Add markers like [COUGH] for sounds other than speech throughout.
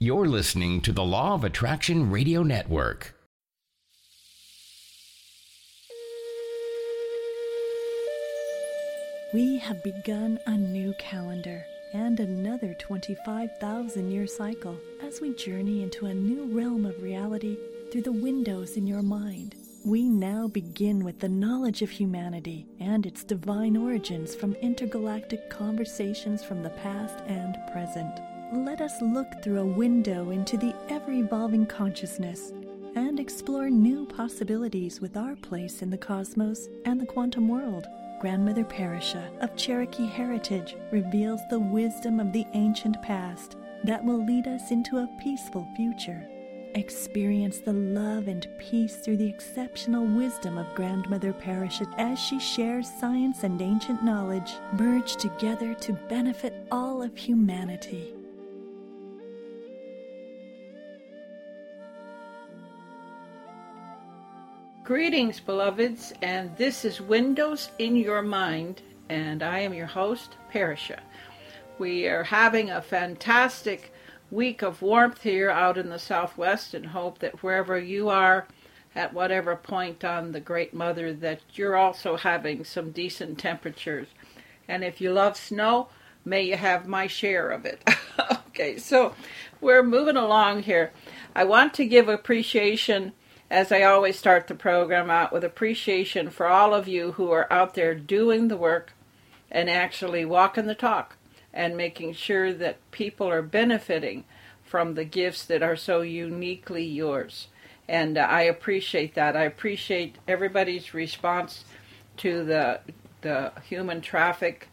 You're listening to the Law of Attraction Radio Network. We have begun a new calendar and another 25,000 year cycle as we journey into a new realm of reality through the windows in your mind. We now begin with the knowledge of humanity and its divine origins from intergalactic conversations from the past and present. Let us look through a window into the ever evolving consciousness and explore new possibilities with our place in the cosmos and the quantum world. Grandmother Pa'Ris'Ha of Cherokee heritage reveals the wisdom of the ancient past that will lead us into a peaceful future. Experience the love and peace through the exceptional wisdom of Grandmother Pa'Ris'Ha as she shares science and ancient knowledge merged together to benefit all of humanity. Greetings, beloveds, and this is Windows in Your Mind, and I am your host, Pa'Ris'Ha. We are having a fantastic week of warmth here out in the southwest and hope that wherever you are, at whatever point on the Great Mother, that you're also having some decent temperatures. And if you love snow, may you have my share of it. [LAUGHS] okay, so we're moving along here. I want to give appreciation as I always start the program out with appreciation for all of you who are out there doing the work and actually walking the talk and making sure that people are benefiting from the gifts that are so uniquely yours. And uh, I appreciate that. I appreciate everybody's response to the the human traffic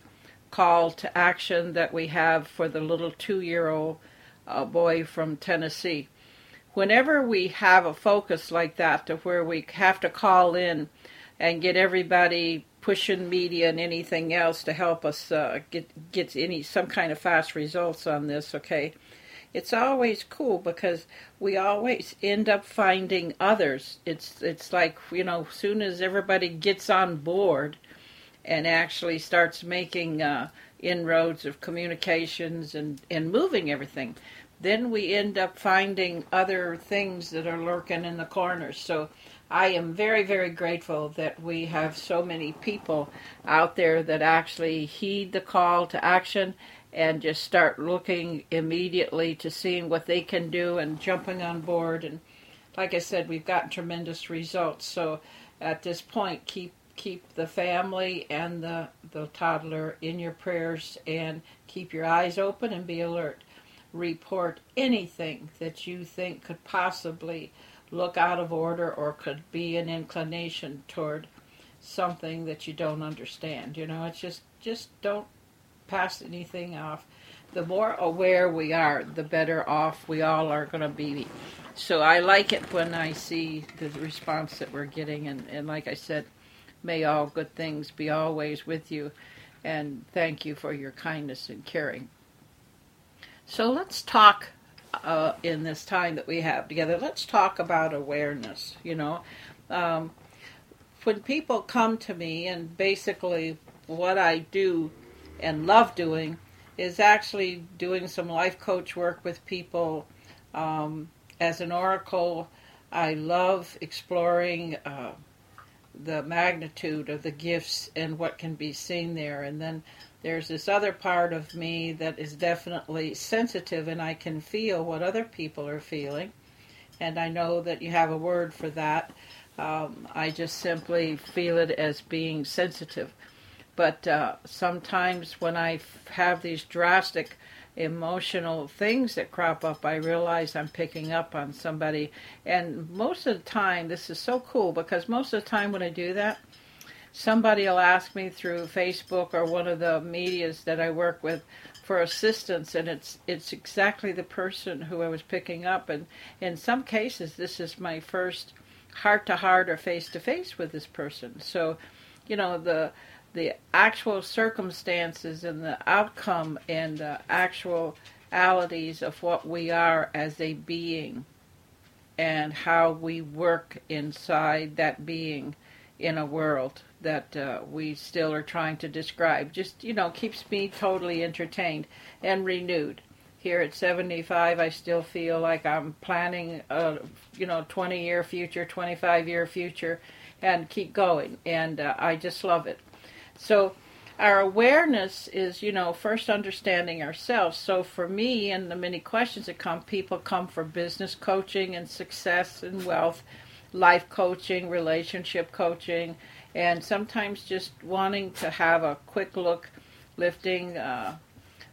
call to action that we have for the little two-year-old uh, boy from Tennessee whenever we have a focus like that to where we have to call in and get everybody pushing media and anything else to help us uh, get get any some kind of fast results on this okay it's always cool because we always end up finding others. It's it's like you know soon as everybody gets on board and actually starts making uh, inroads of communications and and moving everything then we end up finding other things that are lurking in the corners. So I am very, very grateful that we have so many people out there that actually heed the call to action and just start looking immediately to seeing what they can do and jumping on board. And like I said, we've gotten tremendous results. So at this point, keep keep the family and the, the toddler in your prayers and keep your eyes open and be alert report anything that you think could possibly look out of order or could be an inclination toward something that you don't understand. You know, it's just just don't pass anything off. The more aware we are, the better off we all are going to be. So I like it when I see the response that we're getting, and, and like I said, may all good things be always with you, and thank you for your kindness and caring. So let's talk uh, in this time that we have together. Let's talk about awareness. You know, um, when people come to me, and basically what I do and love doing is actually doing some life coach work with people. Um, as an oracle, I love exploring uh, the magnitude of the gifts and what can be seen there, and then there's this other part of me that is definitely sensitive and I can feel what other people are feeling. And I know that you have a word for that. Um, I just simply feel it as being sensitive. But uh, sometimes when I f- have these drastic emotional things that crop up, I realize I'm picking up on somebody. And most of the time, this is so cool because most of the time when I do that, somebody will ask me through Facebook or one of the medias that I work with for assistance and it's it's exactly the person who I was picking up and in some cases this is my first heart to heart or face to face with this person. So, you know, the the actual circumstances and the outcome and the actualities of what we are as a being and how we work inside that being in a world that uh, we still are trying to describe. Just, you know, keeps me totally entertained and renewed. here at 75, I still feel like I'm planning a you know 20 year future, 25 year future, and keep going. And uh, I just love it. So our awareness is you know first understanding ourselves. So for me, and the many questions that come, people come for business coaching and success and wealth, life coaching, relationship coaching, and sometimes just wanting to have a quick look, lifting. Uh,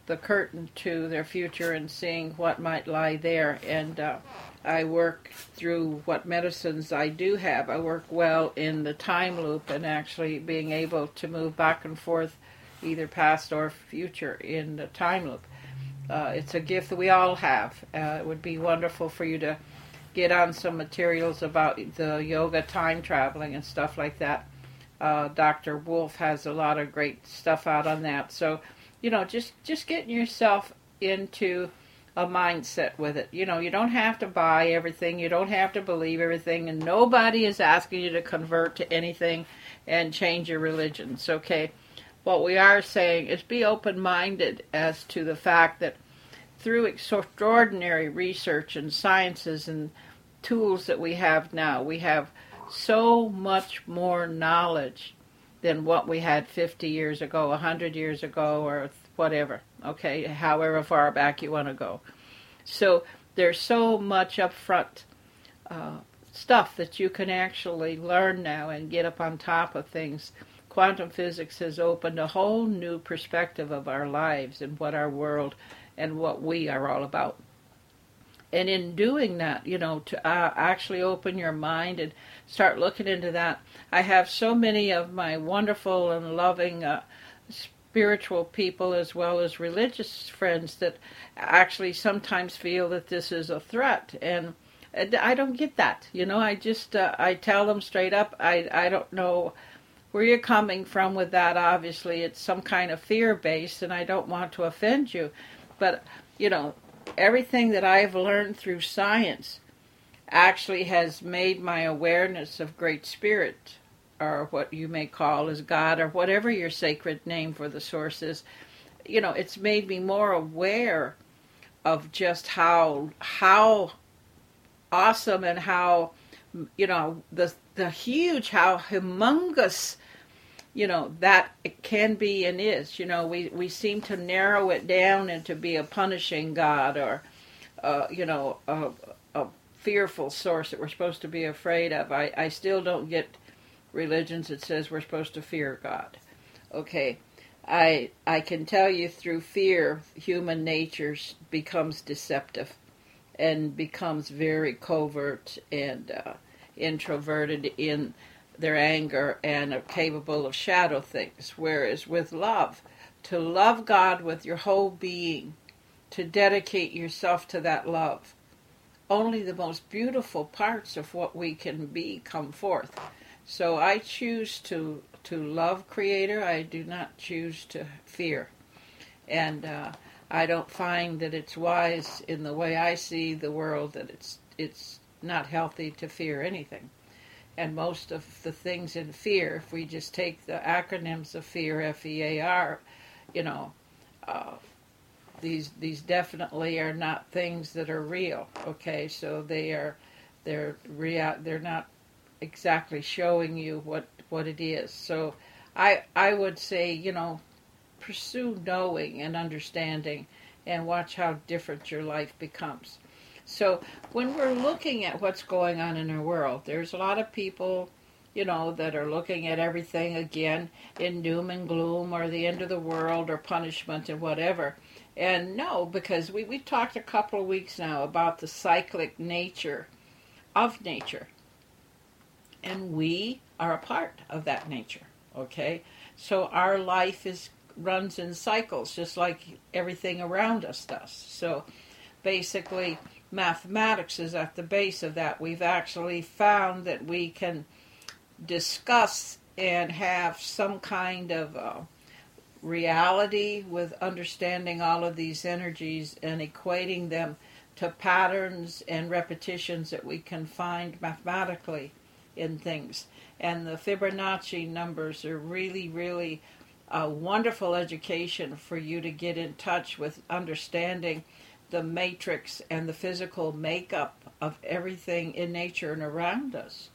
the curtain to their future and seeing what might lie there. And uh, I work through what medicines I do have. I work well in the time loop and actually being able to move back and forth, either past or future, in the time loop. Uh, it's a gift that we all have. Uh, it would be wonderful for you to get on some materials about the yoga time traveling and stuff like that. Uh, Dr. Wolf has a lot of great stuff out on that. So you know, just just getting yourself into a mindset with it. You know, you don't have to buy everything, you don't have to believe everything, and nobody is asking you to convert to anything and change your religions, okay? What we are saying is be open minded as to the fact that through extraordinary research and sciences and tools that we have now, we have so much more knowledge than what we had 50 years ago, 100 years ago, or whatever, okay, however far back you want to go. So there's so much upfront uh, stuff that you can actually learn now and get up on top of things. Quantum physics has opened a whole new perspective of our lives and what our world and what we are all about. And in doing that, you know, to uh, actually open your mind and start looking into that, I have so many of my wonderful and loving uh, spiritual people as well as religious friends that actually sometimes feel that this is a threat and I don't get that. You know, I just uh, I tell them straight up. I I don't know where you're coming from with that. Obviously, it's some kind of fear based, and I don't want to offend you. But you know, everything that I've learned through science actually has made my awareness of Great Spirit, or what you may call as God, or whatever your sacred name for the source is, you know, it's made me more aware of just how how awesome and how you know the the huge how humongous you know that it can be and is you know we we seem to narrow it down into be a punishing god or uh, you know a, a fearful source that we're supposed to be afraid of. I i still don't get religions that says we're supposed to fear god. Okay. I i can tell you through fear human nature becomes deceptive and becomes very covert and uh, introverted in their anger and are capable of shadow things. Whereas with love, to love God with your whole being, to dedicate yourself to that love, only the most beautiful parts of what we can be come forth. So I choose to to love Creator. I do not choose to fear, and uh, I don't find that it's wise in the way I see the world that it's it's not healthy to fear anything and most of the things in fear, if we just take the acronyms of fear, F E A R, you know, uh, these these definitely are not things that are real. Okay, so they are they're real. They're not exactly showing you what what it is. So I I would say you know pursue knowing and understanding, and watch how different your life becomes. So when we're looking at what's going on in our world, there's a lot of people, you know, that are looking at everything again in doom and gloom or the end of the world or punishment and whatever. And no, because we, we talked a couple of weeks now about the cyclic nature of nature. And we are a part of that nature, okay? So our life is runs in cycles just like everything around us does. So basically mathematics is at the base of that. We've actually found that we can discuss and have some kind of uh, reality with understanding all of these energies and equating them to patterns and repetitions that we can find mathematically in things. And the Fibonacci numbers are really, really a wonderful education for you to get in touch with understanding the matrix and the physical makeup of everything in nature and around us.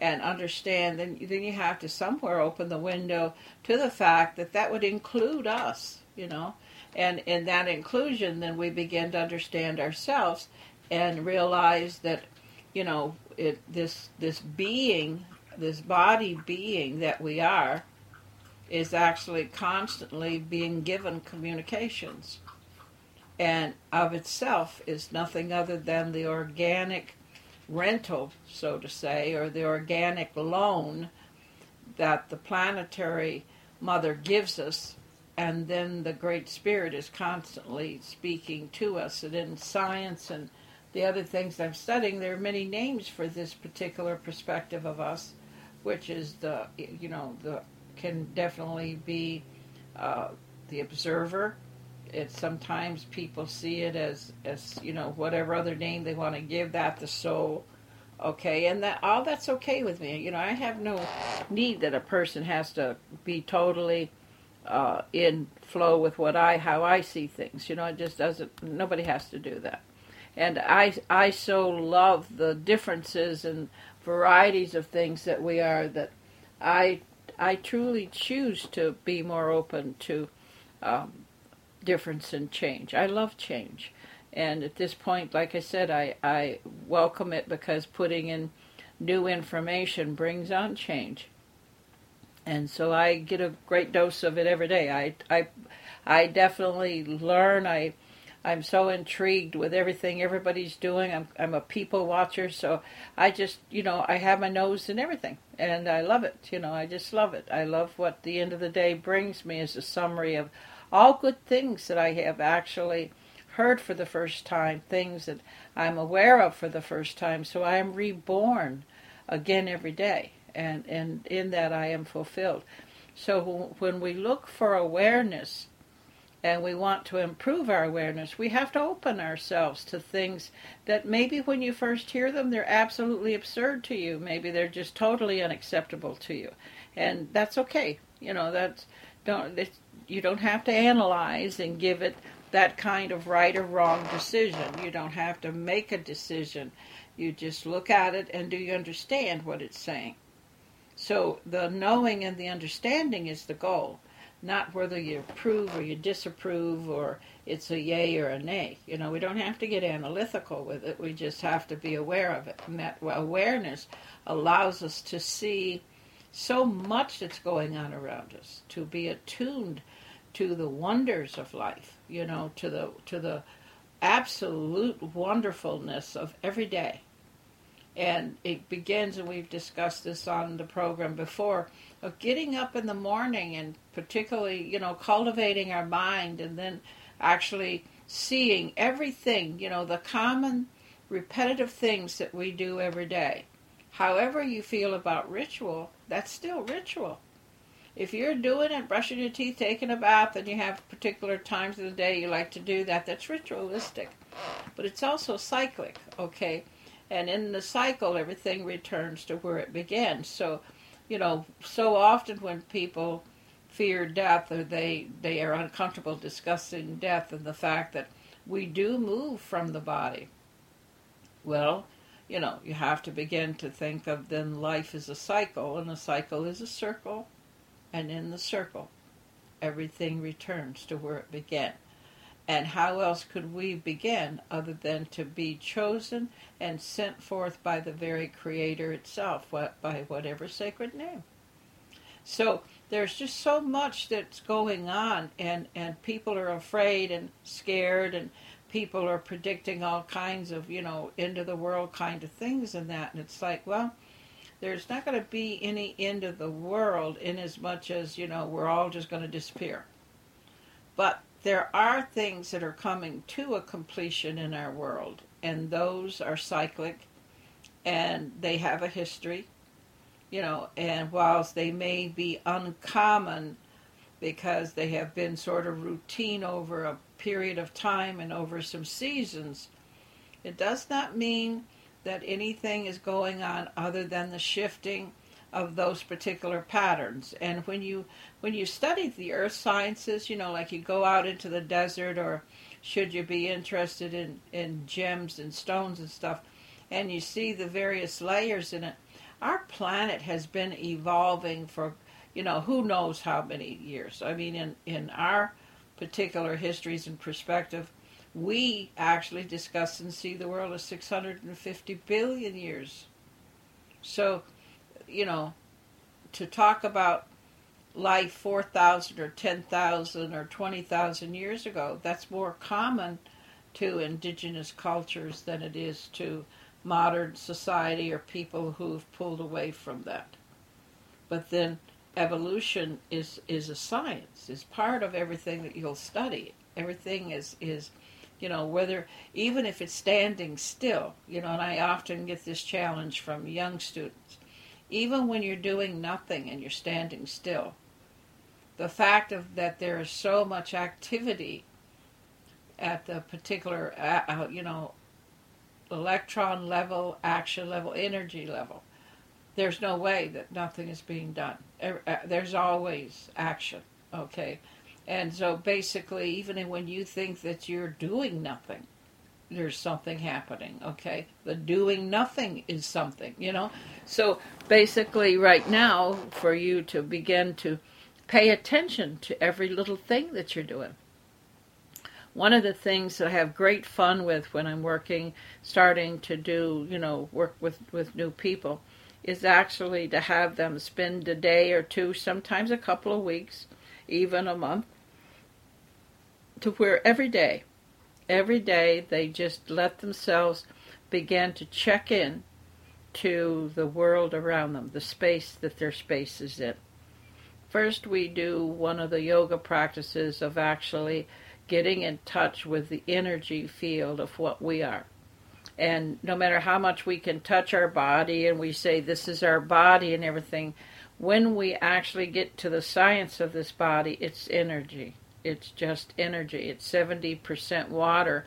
And understand then then you have to somewhere open the window to the fact that that would include us you know? And in that inclusion then we begin to understand ourselves and realize that you know it this this being this body being that we are is actually constantly being given communications and of itself is nothing other than the organic rental, so to say, or the organic loan that the planetary mother gives us, and then the Great Spirit is constantly speaking to us. And in science and the other things I'm studying, there are many names for this particular perspective of us, which is the, you know, the can definitely be uh, the observer. It sometimes people see it as as you know whatever other name they want to give that the soul. Okay, and that all that's okay with me. You know, I have no need that a person has to be totally uh, in flow with what I how I see things. You know, it just doesn't. Nobody has to do that. And I I so love the differences and varieties of things that we are that I I truly choose to be more open to um, difference and change. I love change. And at this point, like I said, I, I welcome it because putting in new information brings on change. And so I get a great dose of it every day. I, I, I definitely learn. I I'm so intrigued with everything everybody's doing. I'm I'm a people watcher, so I just you know I have my nose in everything, and I love it. You know, I just love it. I love what the end of the day brings me as a summary of all good things that I have actually heard for the first time, things that I'm aware of for the first time. So I am reborn again every day, and and in that I am fulfilled. So when we look for awareness and we want to improve our awareness, we have to open ourselves to things that maybe when you first hear them, they're absolutely absurd to you. Maybe they're just totally unacceptable to you, and that's okay. You know, that's don't you don't have to analyze and give it that kind of right or wrong decision. You don't have to make a decision. You just look at it and do you understand what it's saying? So the knowing and the understanding is the goal not whether you approve or you disapprove or it's a yay or a nay. You know, we don't have to get analytical with it. We just have to be aware of it. And that awareness allows us to see so much that's going on around us, to be attuned to the wonders of life, you know, to the to the absolute wonderfulness of every day. And it begins, and we've discussed this on the program before, of getting up in the morning and particularly, you know, cultivating our mind and then actually seeing everything, you know, the common repetitive things that we do every day. However you feel about ritual, that's still ritual. If you're doing it, brushing your teeth, taking a bath, and you have particular times of the day you like to do that, that's ritualistic. But it's also cyclic, okay? And in the cycle, everything returns to where it began. So you know, so often when people fear death or they, they are uncomfortable discussing death and the fact that we do move from the body. Well, you know, you have to begin to think of then life is a cycle, and a cycle is a circle, and in the circle, everything returns to where it began. And how else could we begin other than to be chosen and sent forth by the very Creator itself, by whatever sacred name? So there's just so much that's going on, and, and people are afraid and scared, and people are predicting all kinds of, you know, end of the world kind of things and that. And it's like, well, there's not going to be any end of the world in as much as, you know, we're all just going to disappear. But there are things that are coming to a completion in our world, and those are cyclic and they have a history, you know, and whilst they may be uncommon because they have been sort of routine over a period of time and over some seasons, it does not mean that anything is going on other than the shifting of those particular patterns. And when you when you study the earth sciences, you know, like you go out into the desert or should you be interested in, in gems and stones and stuff, and you see the various layers in it. Our planet has been evolving for, you know, who knows how many years. I mean, in, in our particular histories and perspective, we actually discuss and see the world as 650 billion years. So, you know, to talk about life 4,000 or 10,000 or 20,000 years ago, that's more common to indigenous cultures than it is to modern society or people who've pulled away from that. But then evolution is, is a science, is part of everything that you'll study. Everything is, is, you know, whether, even if it's standing still, you know, and I often get this challenge from young students. Even when you're doing nothing and you're standing still, the fact of that there is so much activity at the particular, uh, uh, you know, electron level, action level, energy level, there's no way that nothing is being done. Uh, there's always action, okay? And so basically, even when you think that you're doing nothing, there's something happening, okay? The doing nothing is something, you know? So basically, right now, for you to begin to pay attention to every little thing that you're doing. One of the things that I have great fun with when I'm working, starting to do, you know, work with, with new people, is actually to have them spend a day or two, sometimes a couple of weeks, even a month, to where every day, every day they just let themselves begin to check in to the world around them, the space that their space is in. First, we do one of the yoga practices of actually getting in touch with the energy field of what we are. And no matter how much we can touch our body and we say this is our body and everything, when we actually get to the science of this body, it's energy. It's just energy. It's 70% water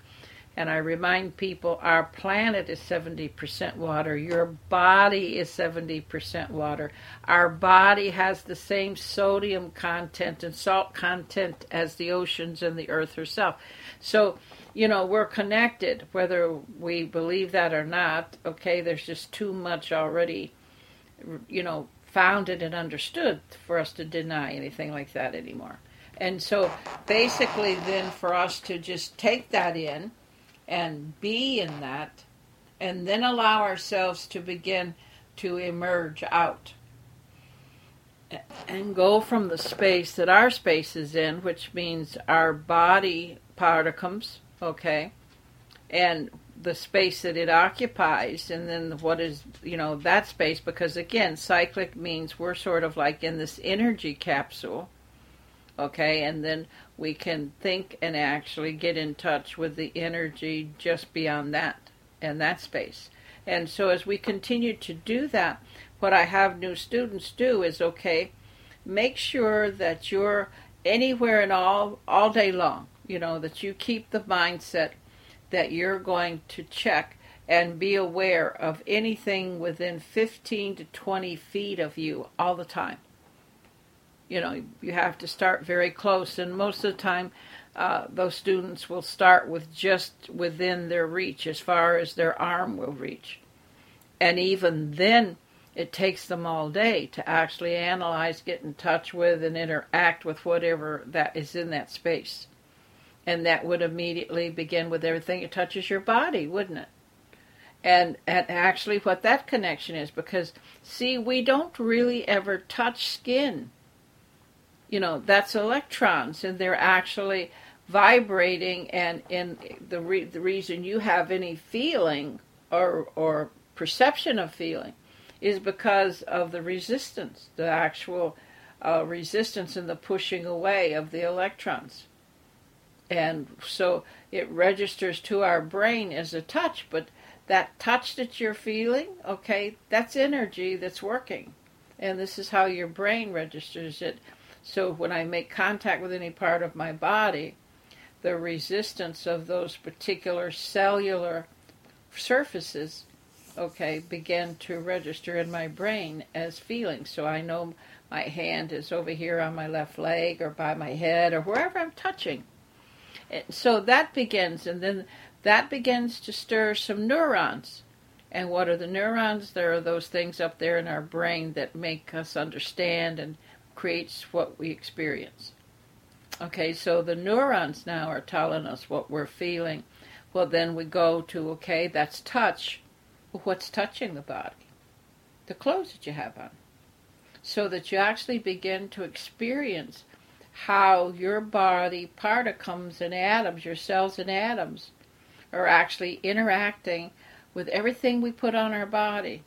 and I remind people our planet is 70% water. Your body is 70% water. Our body has the same sodium content and salt content as the oceans and the earth herself. So, you know, we're connected, whether we believe that or not. Okay, there's just too much already, you know, founded and understood for us to deny anything like that anymore. And so basically, then for us to just take that in and be in that, and then allow ourselves to begin to emerge out and go from the space that our space is in, which means our body particles, okay, and the space that it occupies, and then what is, you know, that space, because again, cyclic means we're sort of like in this energy capsule, okay, and then we can think and actually get in touch with the energy just beyond that and that space. And so as we continue to do that, what I have new students do is okay, make sure that you're anywhere and all all day long, you know, that you keep the mindset that you're going to check and be aware of anything within 15 to 20 feet of you all the time. You know you have to start very close and most of the time uh, those students will start with just within their reach as far as their arm will reach. And even then it takes them all day to actually analyze get in touch with and interact with whatever that is in that space and that would immediately begin with everything that touches your body wouldn't it? And and actually what that connection is because see we don't really ever touch skin. You know that's electrons and they're actually vibrating and in the re- the reason you have any feeling or or perception of feeling is because of the resistance the actual uh, resistance and the pushing away of the electrons and so it registers to our brain as a touch but that touch that you're feeling okay that's energy that's working and this is how your brain registers it so when I make contact with any part of my body, the resistance of those particular cellular surfaces, okay, begin to register in my brain as feelings. So I know my hand is over here on my left leg or by my head or wherever I'm touching. So that begins, and then that begins to stir some neurons. And what are the neurons? There are those things up there in our brain that make us understand and creates what we experience. Okay, so the neurons now are telling us what we're feeling. Well, then we go to, okay, that's touch. Well, what's touching the body? The clothes that you have on. So that you actually begin to experience how your body particles and atoms, your cells and atoms, are actually interacting with everything we put on our body.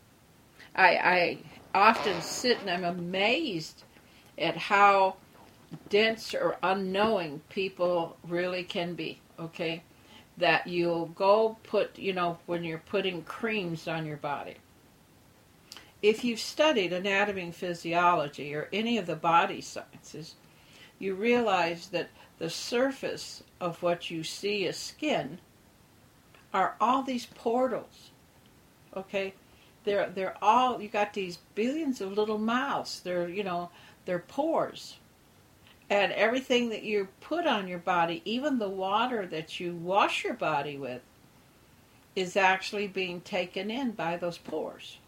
I, I often sit and I'm amazed at how dense or unknowing people really can be, okay? That you'll go put, you know, when you're putting creams on your body. If you've studied anatomy and physiology or any of the body sciences, you realize that the surface of what you see as skin are all these portals. Okay? They're they're all you got these billions of little mouths. They're you know, they're pores. And everything that you put on your body, even the water that you wash your body with, is actually being taken in by those pores.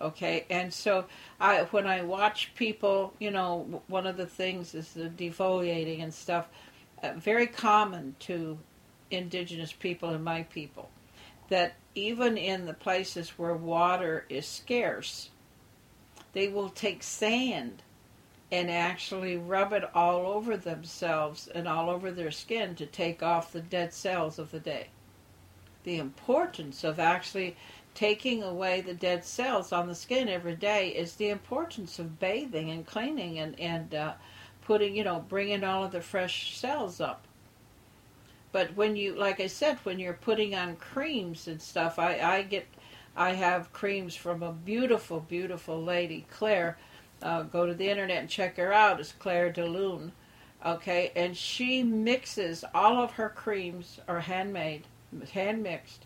Okay, and so I when I watch people, you know, one of the things is the defoliating and stuff, uh, very common to indigenous people and my people, that even in the places where water is scarce, they will take sand and actually rub it all over themselves and all over their skin to take off the dead cells of the day. The importance of actually taking away the dead cells on the skin every day is the importance of bathing and cleaning and, and uh, putting, you know, bringing all of the fresh cells up. But when you, like I said, when you're putting on creams and stuff, I, I get, I have creams from a beautiful, beautiful lady, Claire, uh, go to the internet and check her out. It's Claire DeLune. Okay, and she mixes all of her creams are handmade, hand mixed,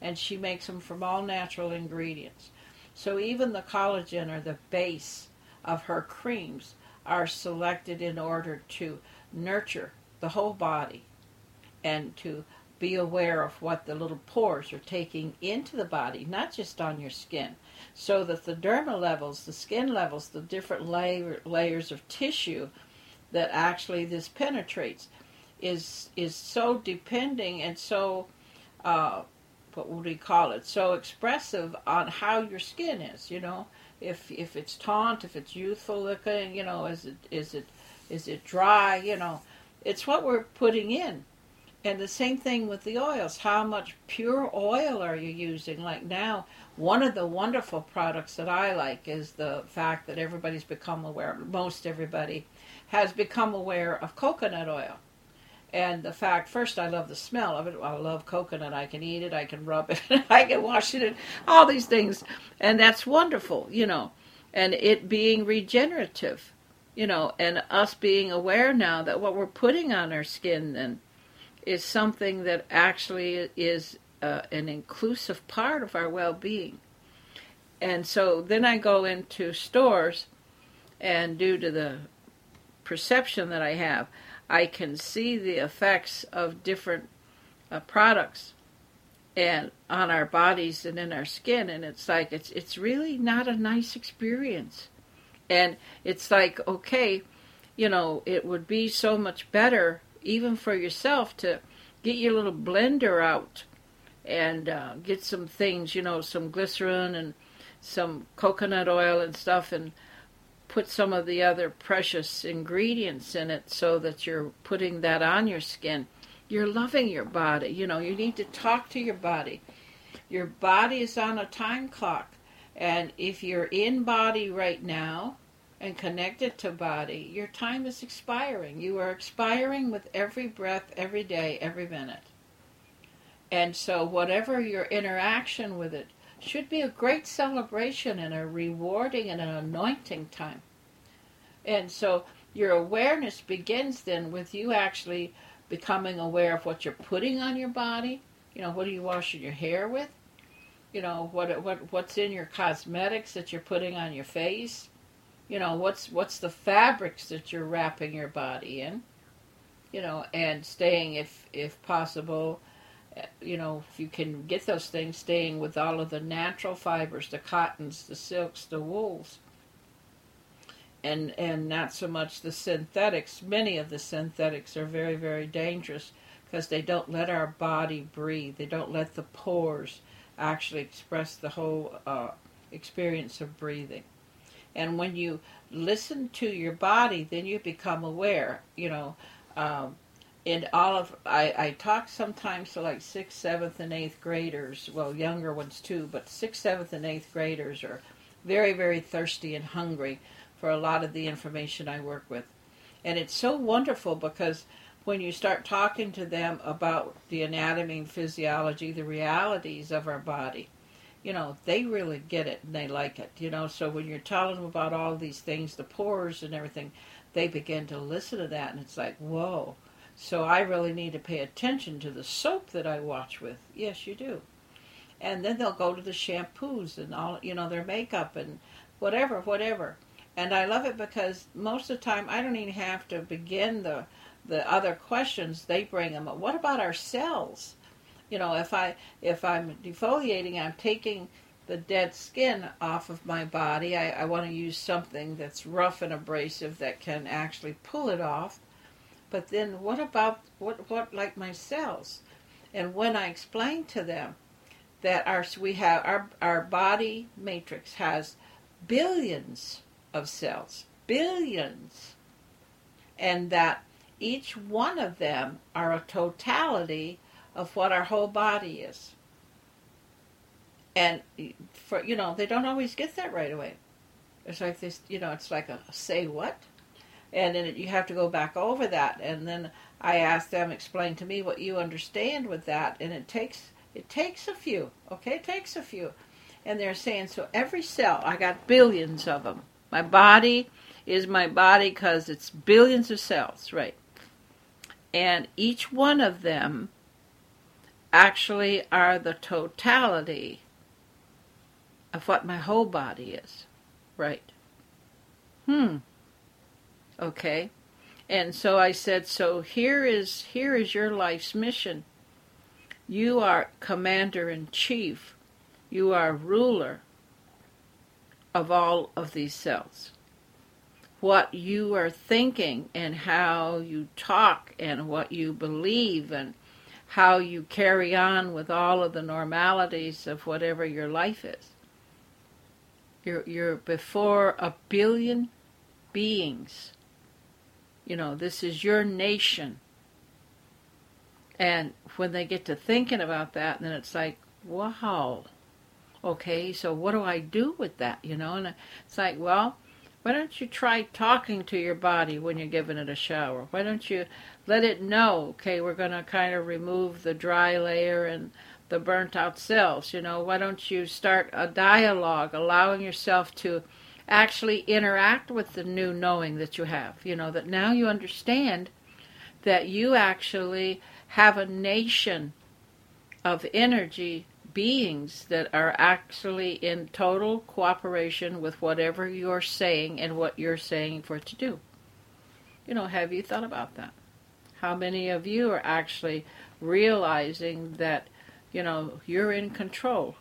and she makes them from all natural ingredients. So even the collagen or the base of her creams are selected in order to nurture the whole body and to be aware of what the little pores are taking into the body, not just on your skin, so that the dermal levels, the skin levels, the different layer, layers of tissue that actually this penetrates is is so depending and so uh, what would we call it so expressive on how your skin is you know if if it's taunt if it's youthful looking you know is it is it is it dry you know it's what we're putting in and the same thing with the oils. How much pure oil are you using? Like now, one of the wonderful products that I like is the fact that everybody's become aware, most everybody has become aware of coconut oil. And the fact, first, I love the smell of it. I love coconut. I can eat it, I can rub it, [LAUGHS] I can wash it, all these things. And that's wonderful, you know. And it being regenerative, you know, and us being aware now that what we're putting on our skin then is something that actually is uh, an inclusive part of our well being. And so then I go into stores, and due to the perception that I have, I can see the effects of different uh, products and on our bodies and in our skin and it's like it's it's really not a nice experience. And it's like okay you know it would be so much better even for yourself to get your little blender out and uh, get some things, you know, some glycerin and some coconut oil and stuff, and put some of the other precious ingredients in it so that you're putting that on your skin. You're loving your body. You know, you need to talk to your body. Your body is on a time clock. And if you're in body right now, and connected to body, your time is expiring. You are expiring with every breath, every day, every minute. And so, whatever your interaction with it should be a great celebration and a rewarding and an anointing time. And so, your awareness begins then with you actually becoming aware of what you're putting on your body. You know, what are you washing your hair with? You know, what what what's in your cosmetics that you're putting on your face? you know what's what's the fabrics that you're wrapping your body in you know, and staying if if possible, uh, you know, if you can get those things, staying with all of the natural fibers, the cottons, the silks, the wools, and and not so much the synthetics. Many of the synthetics are very very dangerous because they don't let our body breathe. They don't let the pores actually express the whole uh, experience of breathing. And when you listen to your body, then you become aware. You know, um, in all of I, I talk sometimes to like sixth, seventh, and eighth graders. Well, younger ones too, but sixth, seventh, and eighth graders are very, very thirsty and hungry for a lot of the information I work with. And it's so wonderful because when you start talking to them about the anatomy and physiology, the realities of our body, you know, they really get it and they like it, you know. So when you're telling them about all these things, the pores and everything, they begin to listen to that and it's like, whoa. So I really need to pay attention to the soap that I watch with. Yes, you do. And then they'll go to the shampoos and all, you know, their makeup and whatever, whatever. And I love it because most of the time I don't even have to begin the the other questions they bring them. Up. What about our cells? You know, if I if I'm defoliating, I'm taking the dead skin off of my body. I, I want to use something that's rough and abrasive that can actually pull it off. But then what about what what like my cells? And when I explain to them that our we have our our body matrix has billions of cells, billions, and that each one of them are a totality of what our whole body is. And for you know, they don't always get that right away. It's like this, you know, it's like a say what, and then you have to go back over that, and then I ask them explain to me what you understand with that, and it takes it takes a few, okay, it takes a few, and they're saying so every cell I got billions of them. My body is my body because it's billions of cells, right? And each one of them actually are the totality of what my whole body is. Right. Hmm. Okay. And so I said, so here is here is your life's mission. You are commander in chief. You are ruler of all of these cells what you are thinking and how you talk and what you believe and how you carry on with all of the normalities of whatever your life is. You're, you're before a billion beings. You know, this is your nation. And when they get to thinking about that, then it's like, wow, okay, so what do I do with that? You know, and it's like, well, why don't you try talking to your body when you're giving it a shower? Why don't you let it know, okay, we're going to kind of remove the dry layer and the burnt out cells, you know? Why don't you start a dialogue, allowing yourself to actually interact with the new knowing that you have, you know, that now you understand that you actually have a nation of energy beings that are actually in total cooperation with whatever you're saying and what you're saying for it to do. You know, have you thought about that? How many of you are actually realizing that, you know, you're in control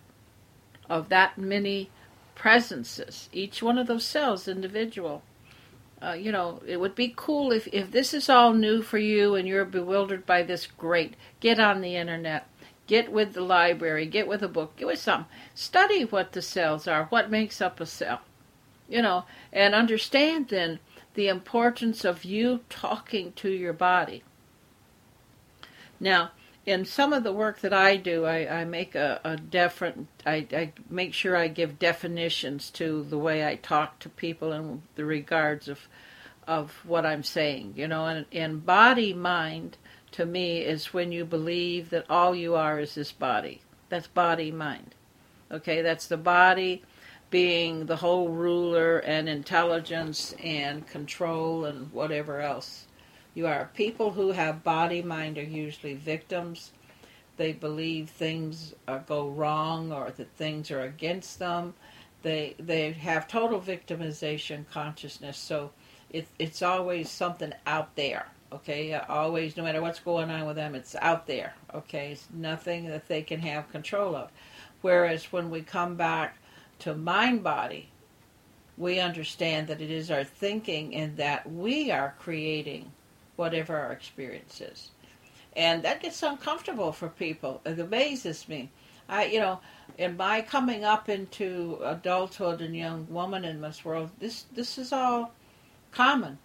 of that many presences, each one of those cells individual? Uh, you know, it would be cool if, if this is all new for you and you're bewildered by this, great. Get on the internet Get with the library, get with a book, get with some. Study what the cells are, what makes up a cell. You know, and understand then the importance of you talking to your body. Now, in some of the work that I do, I, I make a, a different, I, I make sure I give definitions to the way I talk to people in the regards of, of what I'm saying, you know, and, and body, mind, to me is when you believe that all you are is this body. That's body mind. Okay, that's the body being the whole ruler and intelligence and control and whatever else you are. People who have body mind are usually victims. They believe things uh, go wrong or that things are against them. They they have total victimization consciousness. So it, it's always something out there Okay, always, no matter what's going on with them, it's out there. Okay, it's nothing that they can have control of. Whereas when we come back to mind body, we understand that it is our thinking and that we are creating whatever our experience is. And that gets uncomfortable for people. It amazes me. I, you know, in my coming up into adulthood and young woman in this world, this this is all common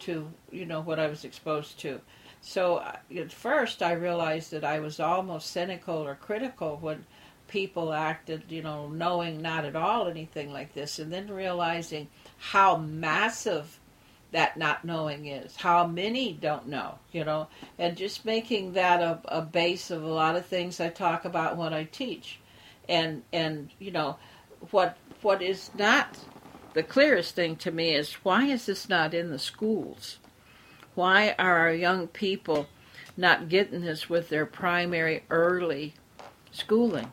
to you know what I was exposed to. So uh, at first, I realized that I was almost cynical or critical when people acted, you know, knowing not at all anything like this, and then realizing how massive that not knowing is, how many don't know, you know, and just making that a, a base of a lot of things I talk about when I teach, and and you know, what what is not the clearest thing to me is why is this not in the schools? Why are our young people not getting this with their primary early schooling?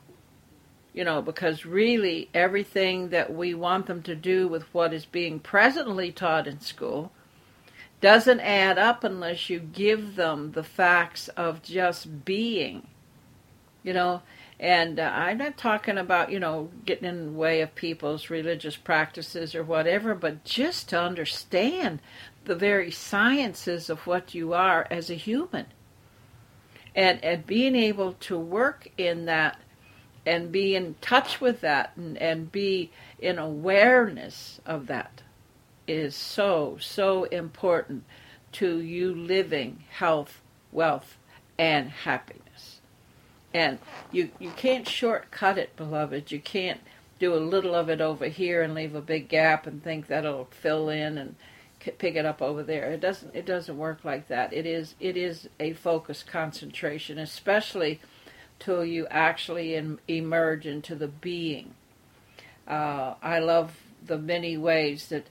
You know, because really everything that we want them to do with what is being presently taught in school doesn't add up unless you give them the facts of just being. You know, and uh, I'm not talking about, you know, getting in the way of people's religious practices or whatever, but just to understand the very sciences of what you are as a human. And, and being able to work in that and be in touch with that and, and be in awareness of that is so, so important to you living health, wealth, and happiness. And you, you can't shortcut it, beloved. You can't do a little of it over here and leave a big gap and think that'll fill in and pick it up over there. It doesn't it doesn't work like that. It is it is a focused concentration, especially till you actually in, emerge into the being. Uh, I love the many ways that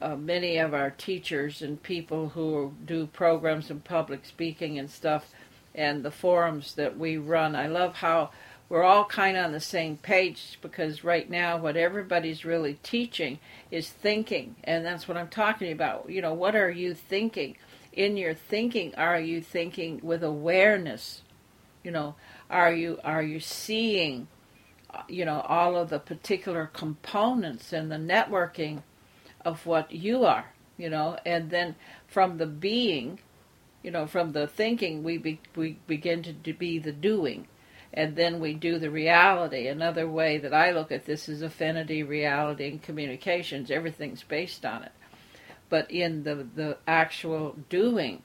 uh, many of our teachers and people who do programs in public speaking and stuff and the forums that we run. I love how we're all kind of on the same page because right now what everybody's really teaching is thinking and that's what i'm talking about. You know what are you thinking? In your thinking are you thinking with awareness? You know are you are you seeing you know all of the particular components and the networking of what you are you know? And then from the being you know, from the thinking, we be, we begin to, be the doing, and then we do the reality. Another way that I look at this is affinity, reality, and communications. Everything's based on it, but in the the actual doing,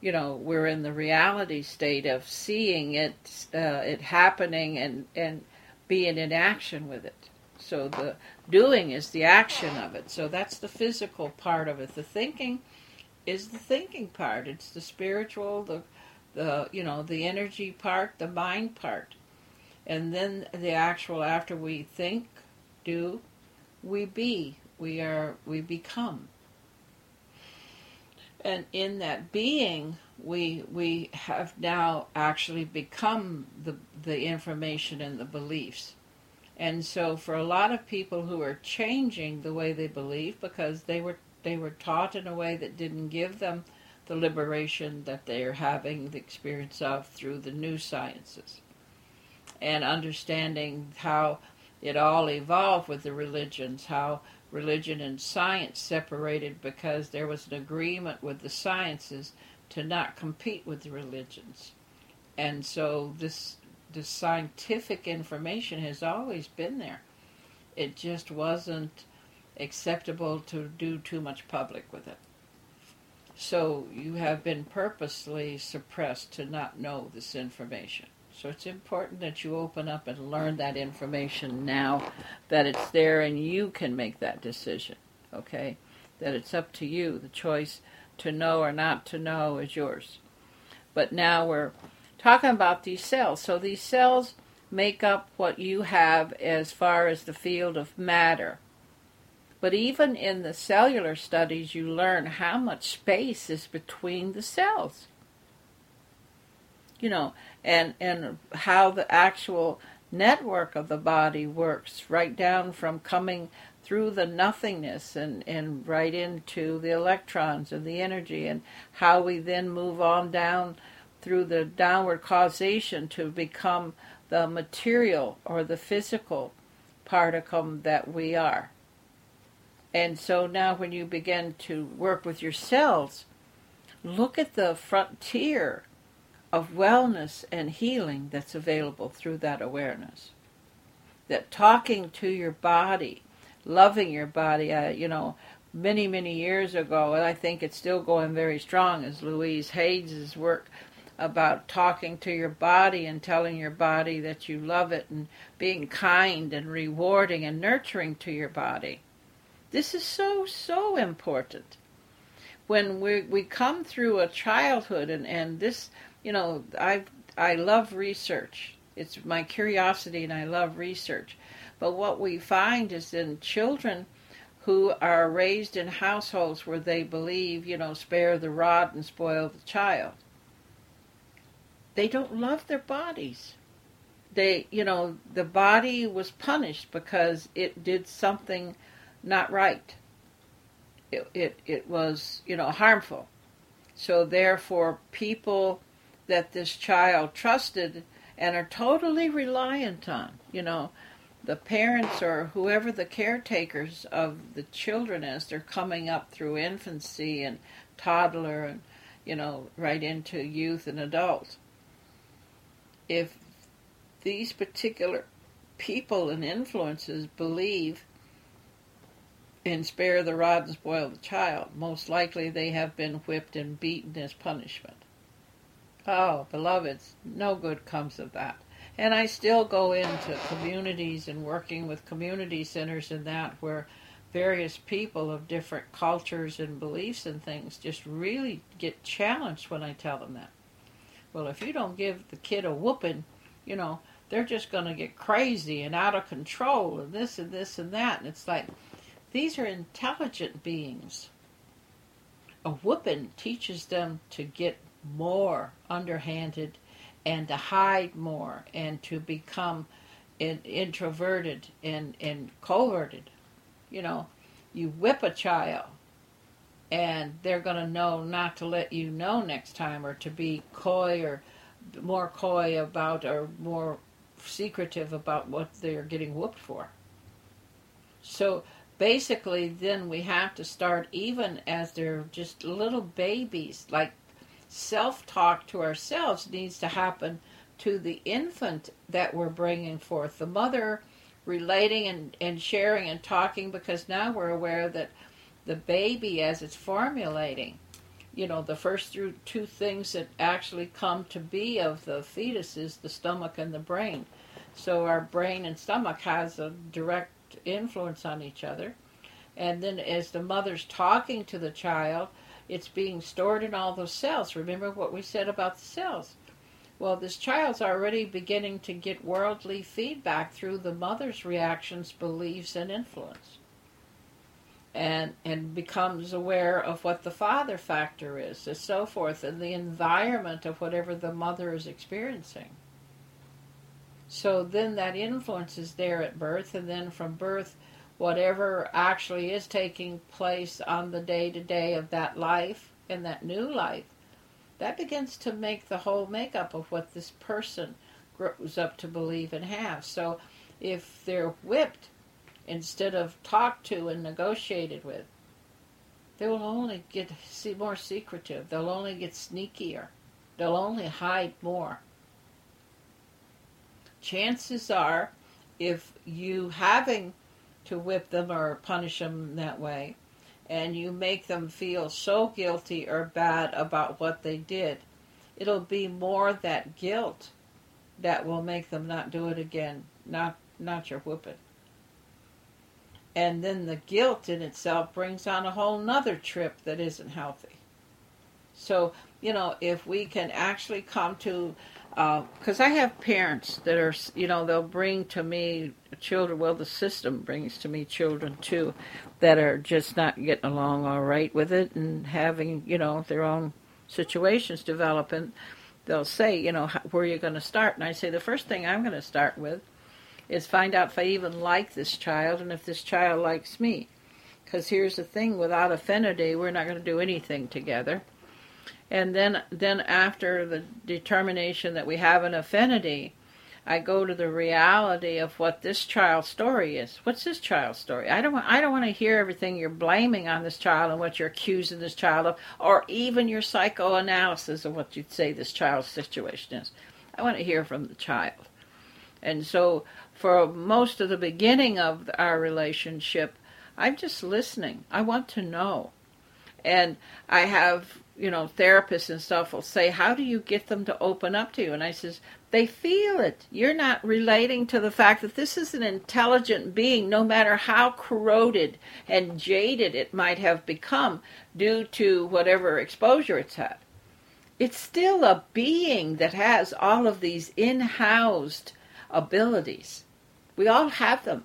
you know, we're in the reality state of seeing it, uh, it happening, and and being in action with it. So the doing is the action of it. So that's the physical part of it. The thinking is the thinking part. It's the spiritual, the the you know the energy part, the mind part, and then the actual after we think, do, we be. We are we become. And in that being, we we have now actually become the the information and the beliefs. And so for a lot of people who are changing the way they believe because they were they were taught in a way that didn't give them the liberation that they are having the experience of through the new sciences. And understanding how it all evolved with the religions, how religion and science separated because there was an agreement with the sciences to not compete with the religions. And so this the scientific information has always been there. It just wasn't acceptable to do too much public with it. So you have been purposely suppressed to not know this information. So it's important that you open up and learn that information now that it's there and you can make that decision. Okay? That it's up to you. The choice to know or not to know is yours. But now we're talking about these cells. So these cells make up what you have as far as the field of matter. But even in the cellular studies, you learn how much space is between the cells. You know, and, and how the actual network of the body works, right down from coming through the nothingness and, and right into the electrons and the energy and how we then move on down through the downward causation to become the material or the physical particle that we are. And so now when you begin to work with yourselves, look at the frontier of wellness and healing that's available through that awareness. That talking to your body, loving your body, uh, you know, many, many years ago, and I think it's still going very strong, is Louise Hay's work about talking to your body and telling your body that you love it and being kind and rewarding and nurturing to your body. This is so, so important. When we, we come through a childhood and, and this you know, I I love research. It's my curiosity, and I love research. But what we find is in children who are raised in households where they believe, you know, spare the rod and spoil the child. They don't love their bodies. They, you know, the body was punished because it did something not right. It, it, it was, you know, harmful. So therefore, people that this child trusted and are totally reliant on. You know, the parents or whoever the caretakers of the children as they're coming up through infancy and toddler and, you know, right into youth and adult. If these particular people and influences believe in spare the rod and spoil the child, most likely they have been whipped and beaten as punishment. Oh, beloveds, no good comes of that. And I still go into communities and working with community centers and that where various people of different cultures and beliefs and things just really get challenged when I tell them that. Well, if you don't give the kid a whooping, you know, they're just going to get crazy and out of control and this and this and that. And it's like, these are intelligent beings. A whooping teaches them to get more underhanded and to hide more and to become in, introverted and, and coverted. You know, you whip a child and they're going to know not to let you know next time or to be coy or more coy about or more secretive about what they're getting whooped for. So basically, then we have to start even as they're just little babies, like self talk to ourselves needs to happen to the infant that we're bringing forth. The mother relating and, and sharing and talking because now we're aware that the baby, as it's formulating, you know, the first through two things that actually come to be of the fetus is the stomach and the brain. So our brain and stomach has a direct influence on each other. And then as the mother's talking to the child, it's being stored in all those cells. Remember what we said about the cells? Well, this child's already beginning to get worldly feedback through the mother's reactions, beliefs, and influence. And, and becomes aware of what the father factor is, and so forth, and the environment of whatever the mother is experiencing. So then that influence is there at birth, and then from birth, whatever actually is taking place on the day to day of that life and that new life, that begins to make the whole makeup of what this person grows up to believe and have. So if they're whipped instead of talked to and negotiated with, they will only get more secretive. They'll only get sneakier. They'll only hide more. Chances are, if you having to whip them or punish them that way. And you make them feel so guilty or bad about what they did. It'll be more that guilt that will make them not do it again, not not your whipping. And then the guilt in itself brings on a whole nother trip that isn't healthy. So, you know, if we can actually come to because uh, I have parents that are, you know, they'll bring to me children. Well, the system brings to me children too, that are just not getting along all right with it and having, you know, their own situations develop. And they'll say, you know, where are you going to start? And I say the first thing I'm going to start with is find out if I even like this child and if this child likes me. Because here's the thing: without affinity, we're not going to do anything together. And then, then after the determination that we have an affinity, I go to the reality of what this child's story is. What's this child's story? I don't want, I don't want to hear everything you're blaming on this child and what you're accusing this child of, or even your psychoanalysis of what you'd say this child's situation is. I want to hear from the child. And so, for most of the beginning of our relationship, I'm just listening. I want to know. And I have, you know, therapists and stuff will say, How do you get them to open up to you? And I says, They feel it. You're not relating to the fact that this is an intelligent being, no matter how corroded and jaded it might have become due to whatever exposure it's had. It's still a being that has all of these in housed abilities. We all have them.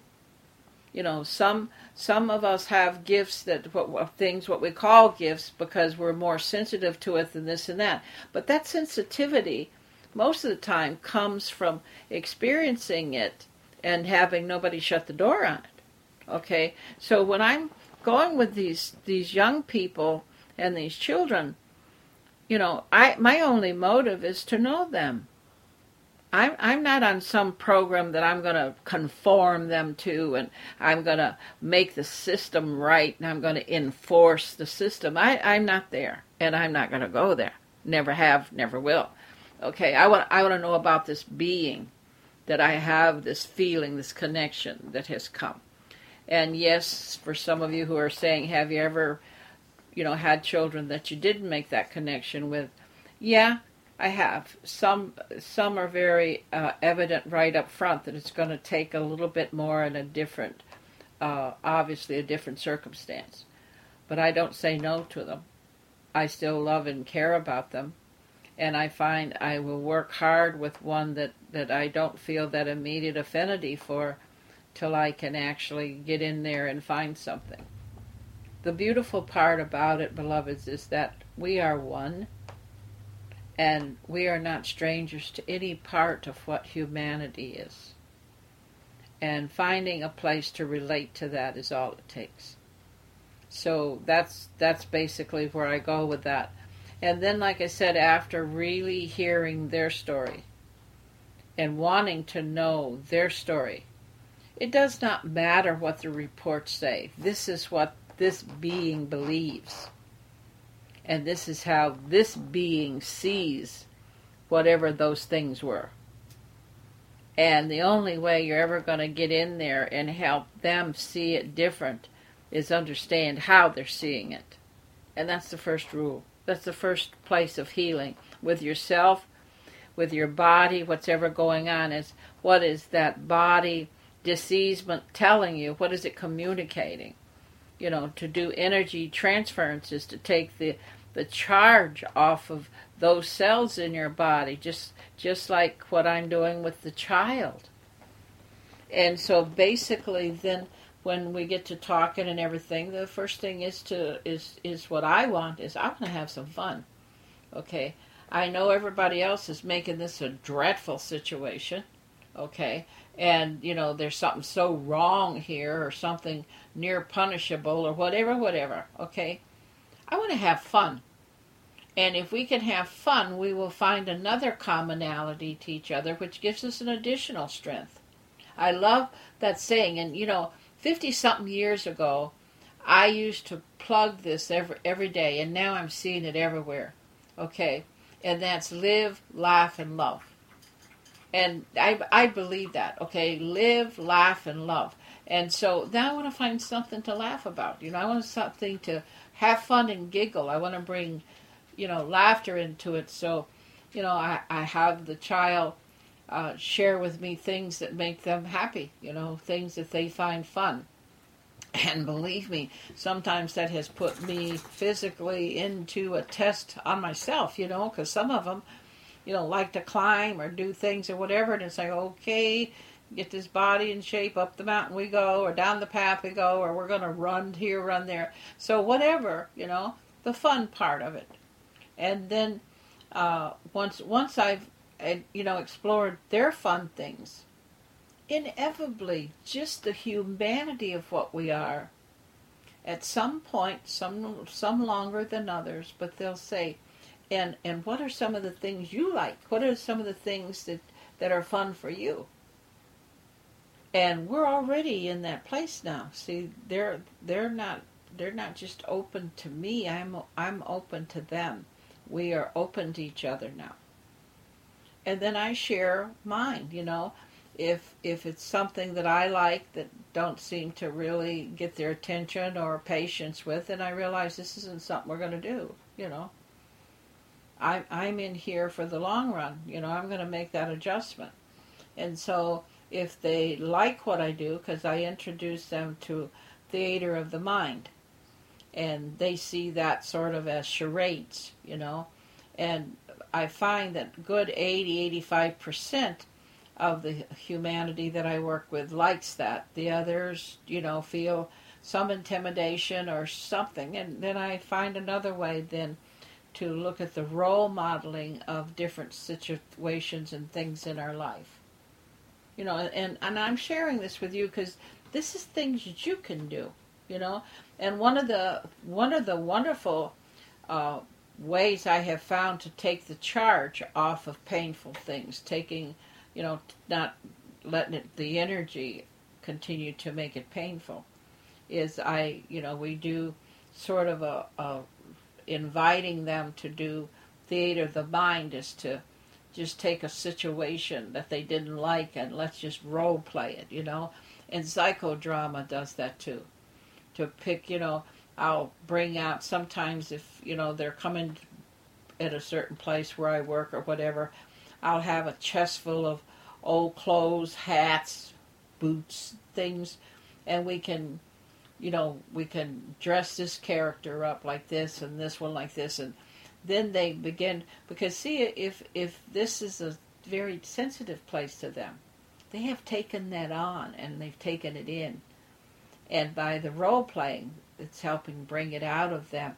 You know, some some of us have gifts that what, things what we call gifts because we're more sensitive to it than this and that. But that sensitivity most of the time comes from experiencing it and having nobody shut the door on it. Okay? So when I'm going with these these young people and these children, you know, I my only motive is to know them. I'm, I'm not on some program that I'm going to conform them to and I'm going to make the system right and I'm going to enforce the system. I, I'm not there and I'm not going to go there. Never have, never will. Okay, I want, I want to know about this being that I have, this feeling, this connection that has come. And yes, for some of you who are saying, have you ever, you know, had children that you didn't make that connection with? Yeah, I have. Some some are very uh, evident right up front that it's going to take a little bit more and a different, uh, obviously a different circumstance. But I don't say no to them. I still love and care about them, and I find I will work hard with one that that I don't feel that immediate affinity for, till I can actually get in there and find something. The beautiful part about it, beloveds, is that we are one and we are not strangers to any part of what humanity is. And finding a place to relate to that is all it takes. So that's that's basically where I go with that. And then like I said after really hearing their story and wanting to know their story, it does not matter what the reports say. This is what this being believes and this is how this being sees whatever those things were. And the only way you're ever going to get in there and help them see it different is understand how they're seeing it. And that's the first rule. That's the first place of healing with yourself, with your body, what's ever going on is what is that body diseasement telling you? What is it communicating? You know, to do energy transferences, to take the the charge off of those cells in your body, just just like what I'm doing with the child. And so basically then when we get to talking and everything, the first thing is to is is what I want is I want to have some fun. Okay. I know everybody else is making this a dreadful situation. Okay. And you know, there's something so wrong here or something near punishable or whatever, whatever. Okay. I want to have fun. And if we can have fun, we will find another commonality to each other, which gives us an additional strength. I love that saying. And, you know, 50 something years ago, I used to plug this every, every day, and now I'm seeing it everywhere. Okay? And that's live, laugh, and love. And I, I believe that. Okay? Live, laugh, and love. And so now I want to find something to laugh about. You know, I want something to have fun and giggle. I want to bring you know, laughter into it. So, you know, I, I have the child uh, share with me things that make them happy, you know, things that they find fun. And believe me, sometimes that has put me physically into a test on myself, you know, because some of them, you know, like to climb or do things or whatever. And it's like, okay, get this body in shape, up the mountain we go, or down the path we go, or we're going to run here, run there. So, whatever, you know, the fun part of it and then uh, once once I've you know explored their fun things, inevitably just the humanity of what we are. At some point, some some longer than others, but they'll say, and and what are some of the things you like? What are some of the things that that are fun for you? And we're already in that place now. See, they're they're not they're not just open to me. I'm I'm open to them. We are open to each other now. And then I share mine, you know if if it's something that I like that don't seem to really get their attention or patience with, then I realize this isn't something we're going to do. You know, I I'm in here for the long run. You know, I'm going to make that adjustment, and so if they like what I do, because I introduce them to theater of the mind, and they see that sort of as charades, you know, and I find that good 80 85 percent of the humanity that I work with likes that. The others, you know, feel some intimidation or something. And then I find another way then to look at the role modeling of different situations and things in our life. You know, and, and I'm sharing this with you because this is things that you can do, you know. And one of the one of the wonderful uh, ways I have found to take the charge off of painful things, taking you know, not letting it, the energy continue to make it painful. Is I, you know, we do sort of a, a inviting them to do theater of the mind is to just take a situation that they didn't like and let's just role play it, you know. And psychodrama does that too. To pick, you know, I'll bring out sometimes if, you know, they're coming at a certain place where I work or whatever, I'll have a chest full of old clothes, hats, boots, things, and we can, you know, we can dress this character up like this and this one like this, and then they begin because see if if this is a very sensitive place to them, they have taken that on and they've taken it in, and by the role playing, it's helping bring it out of them,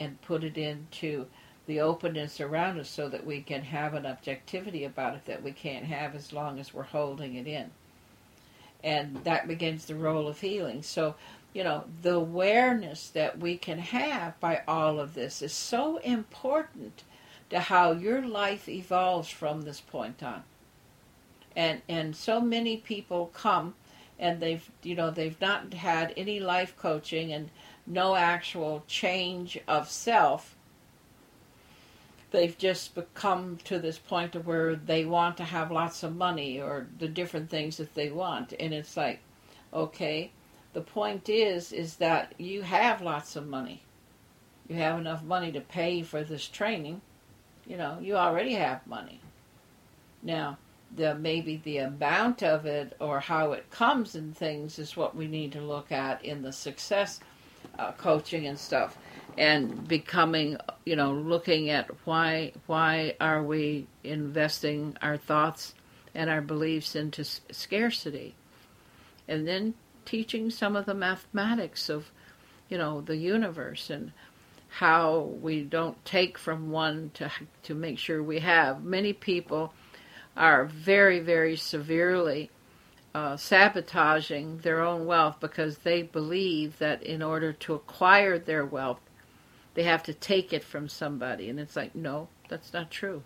and put it into the openness around us so that we can have an objectivity about it that we can't have as long as we're holding it in. And that begins the role of healing. So, you know, the awareness that we can have by all of this is so important to how your life evolves from this point on. And and so many people come and they've you know they've not had any life coaching and no actual change of self they've just become to this point of where they want to have lots of money or the different things that they want and it's like okay the point is is that you have lots of money. You have enough money to pay for this training. You know you already have money. Now the maybe the amount of it or how it comes and things is what we need to look at in the success uh, coaching and stuff. And becoming you know looking at why why are we investing our thoughts and our beliefs into scarcity. And then teaching some of the mathematics of you know the universe and how we don't take from one to to make sure we have many people are very very severely uh, sabotaging their own wealth because they believe that in order to acquire their wealth they have to take it from somebody. And it's like, no, that's not true.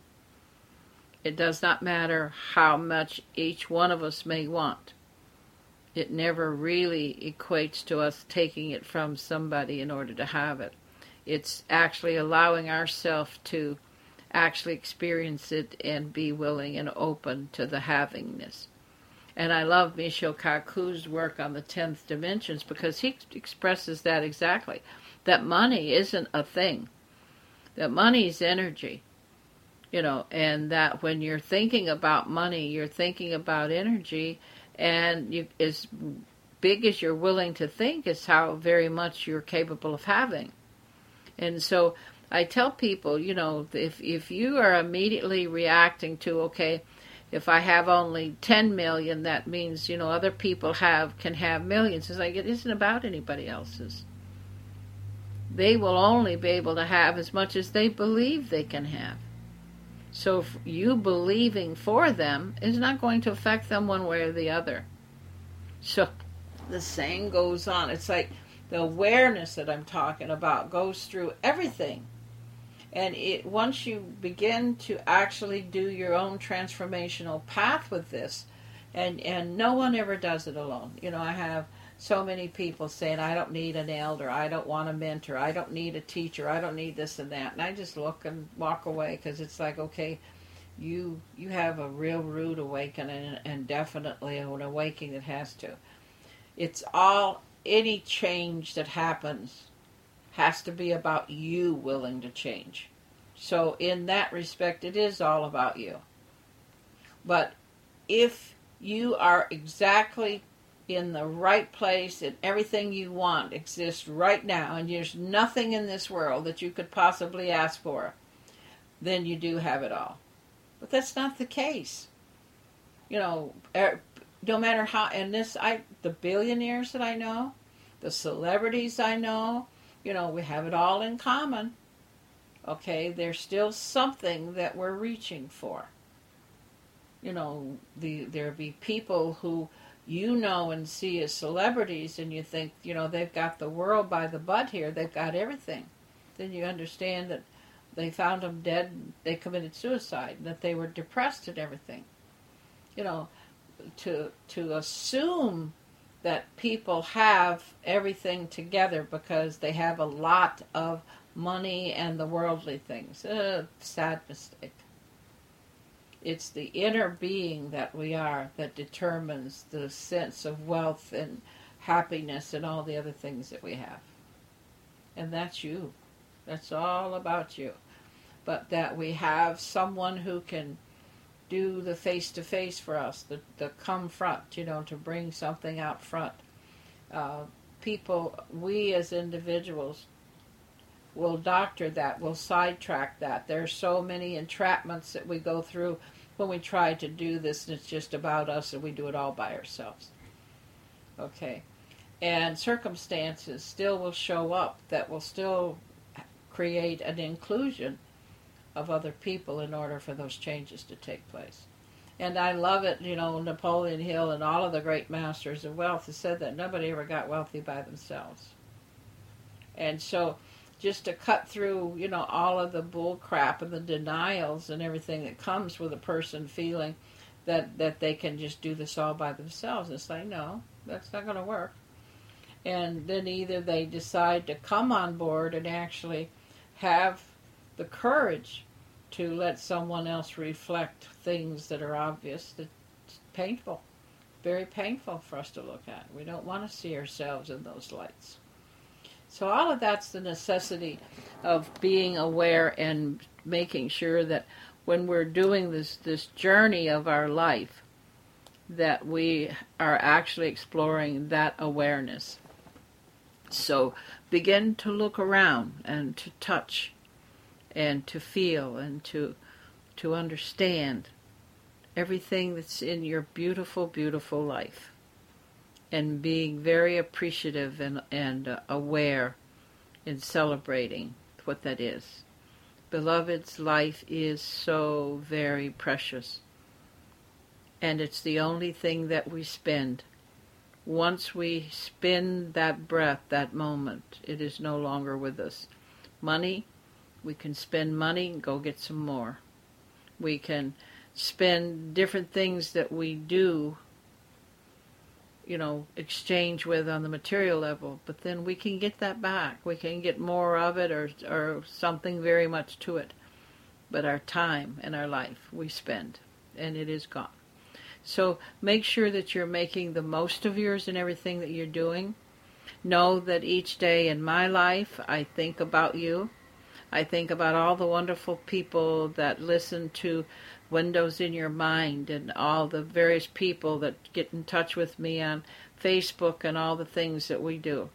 It does not matter how much each one of us may want. It never really equates to us taking it from somebody in order to have it. It's actually allowing ourselves to actually experience it and be willing and open to the havingness. And I love Michio Kaku's work on the 10th dimensions because he expresses that exactly that money isn't a thing, that money is energy, you know, and that when you're thinking about money, you're thinking about energy, and you, as big as you're willing to think is how very much you're capable of having. And so I tell people, you know, if if you are immediately reacting to, okay, if I have only 10 million, that means, you know, other people have can have millions. It's like it isn't about anybody else's they will only be able to have as much as they believe they can have. So you believing for them is not going to affect them one way or the other. So the saying goes on. It's like the awareness that I'm talking about goes through everything. And it once you begin to actually do your own transformational path with this, and and no one ever does it alone. You know, I have so many people saying I don't need an elder, I don't want a mentor, I don't need a teacher, I don't need this and that, and I just look and walk away because it's like okay, you you have a real rude awakening and definitely an awakening that has to. It's all any change that happens has to be about you willing to change. So in that respect, it is all about you. But if you are exactly in the right place and everything you want exists right now and there's nothing in this world that you could possibly ask for, then you do have it all. But that's not the case. You know, er, no matter how and this I the billionaires that I know, the celebrities I know, you know, we have it all in common. Okay, there's still something that we're reaching for. You know, the there be people who you know and see as celebrities and you think, you know, they've got the world by the butt here, they've got everything. Then you understand that they found them dead, they committed suicide, that they were depressed and everything. You know, to to assume that people have everything together because they have a lot of money and the worldly things. Uh, sad mistake. It's the inner being that we are that determines the sense of wealth and happiness and all the other things that we have. And that's you. That's all about you. But that we have someone who can do the face to face for us, the, the come front, you know, to bring something out front. Uh, people, we as individuals, will doctor that, will sidetrack that. There are so many entrapments that we go through when we try to do this, and it's just about us and we do it all by ourselves. Okay. And circumstances still will show up that will still create an inclusion of other people in order for those changes to take place. And I love it, you know, Napoleon Hill and all of the great masters of wealth have said that nobody ever got wealthy by themselves. And so just to cut through, you know, all of the bull crap and the denials and everything that comes with a person feeling that that they can just do this all by themselves. It's like, no, that's not going to work. And then either they decide to come on board and actually have the courage to let someone else reflect things that are obvious that's painful very painful for us to look at we don't want to see ourselves in those lights so all of that's the necessity of being aware and making sure that when we're doing this this journey of our life that we are actually exploring that awareness. So begin to look around and to touch and to feel and to to understand everything that's in your beautiful beautiful life and being very appreciative and, and uh, aware in celebrating what that is. Beloved's life is so very precious, and it's the only thing that we spend. Once we spend that breath, that moment, it is no longer with us. Money, we can spend money and go get some more. We can spend different things that we do you know, exchange with on the material level, but then we can get that back. We can get more of it or, or something very much to it. But our time and our life we spend, and it is gone. So make sure that you're making the most of yours in everything that you're doing. Know that each day in my life I think about you. I think about all the wonderful people that listen to windows in your mind and all the various people that get in touch with me on Facebook and all the things that we do.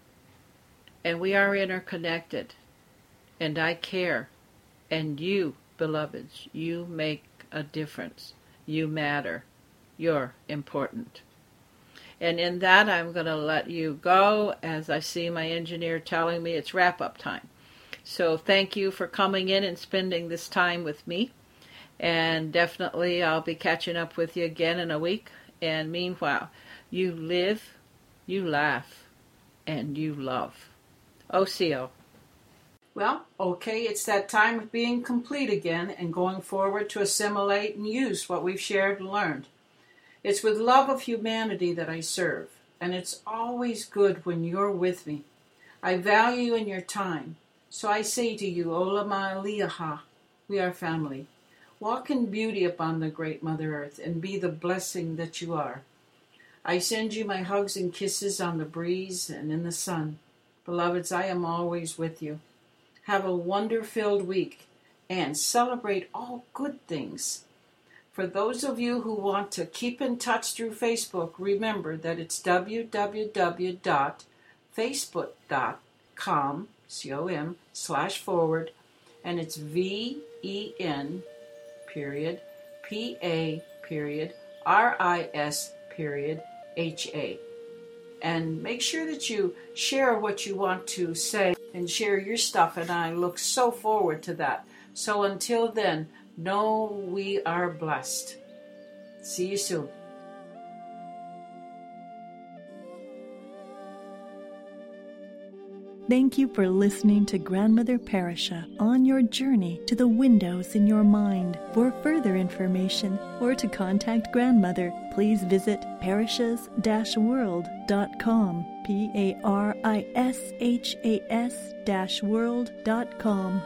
And we are interconnected. And I care. And you, beloveds, you make a difference. You matter. You're important. And in that, I'm going to let you go as I see my engineer telling me it's wrap up time. So thank you for coming in and spending this time with me. And definitely I'll be catching up with you again in a week. And meanwhile, you live, you laugh, and you love. OCO. Well, okay, it's that time of being complete again and going forward to assimilate and use what we've shared and learned. It's with love of humanity that I serve, and it's always good when you're with me. I value in your time, so I say to you, Olama Aliaha, we are family. Walk in beauty upon the great Mother Earth and be the blessing that you are. I send you my hugs and kisses on the breeze and in the sun. Beloveds, I am always with you. Have a wonder filled week and celebrate all good things. For those of you who want to keep in touch through Facebook, remember that it's www.facebook.com C-O-M slash forward and it's V-E-N period P-A period R-I-S period H-A and make sure that you share what you want to say and share your stuff. And I look so forward to that. So until then, know we are blessed. See you soon. Thank you for listening to Grandmother Pa'Ris'Ha on your journey to the windows in your mind. For further information or to contact Grandmother, please visit parishas-world.com. P A R I S H A S world.com.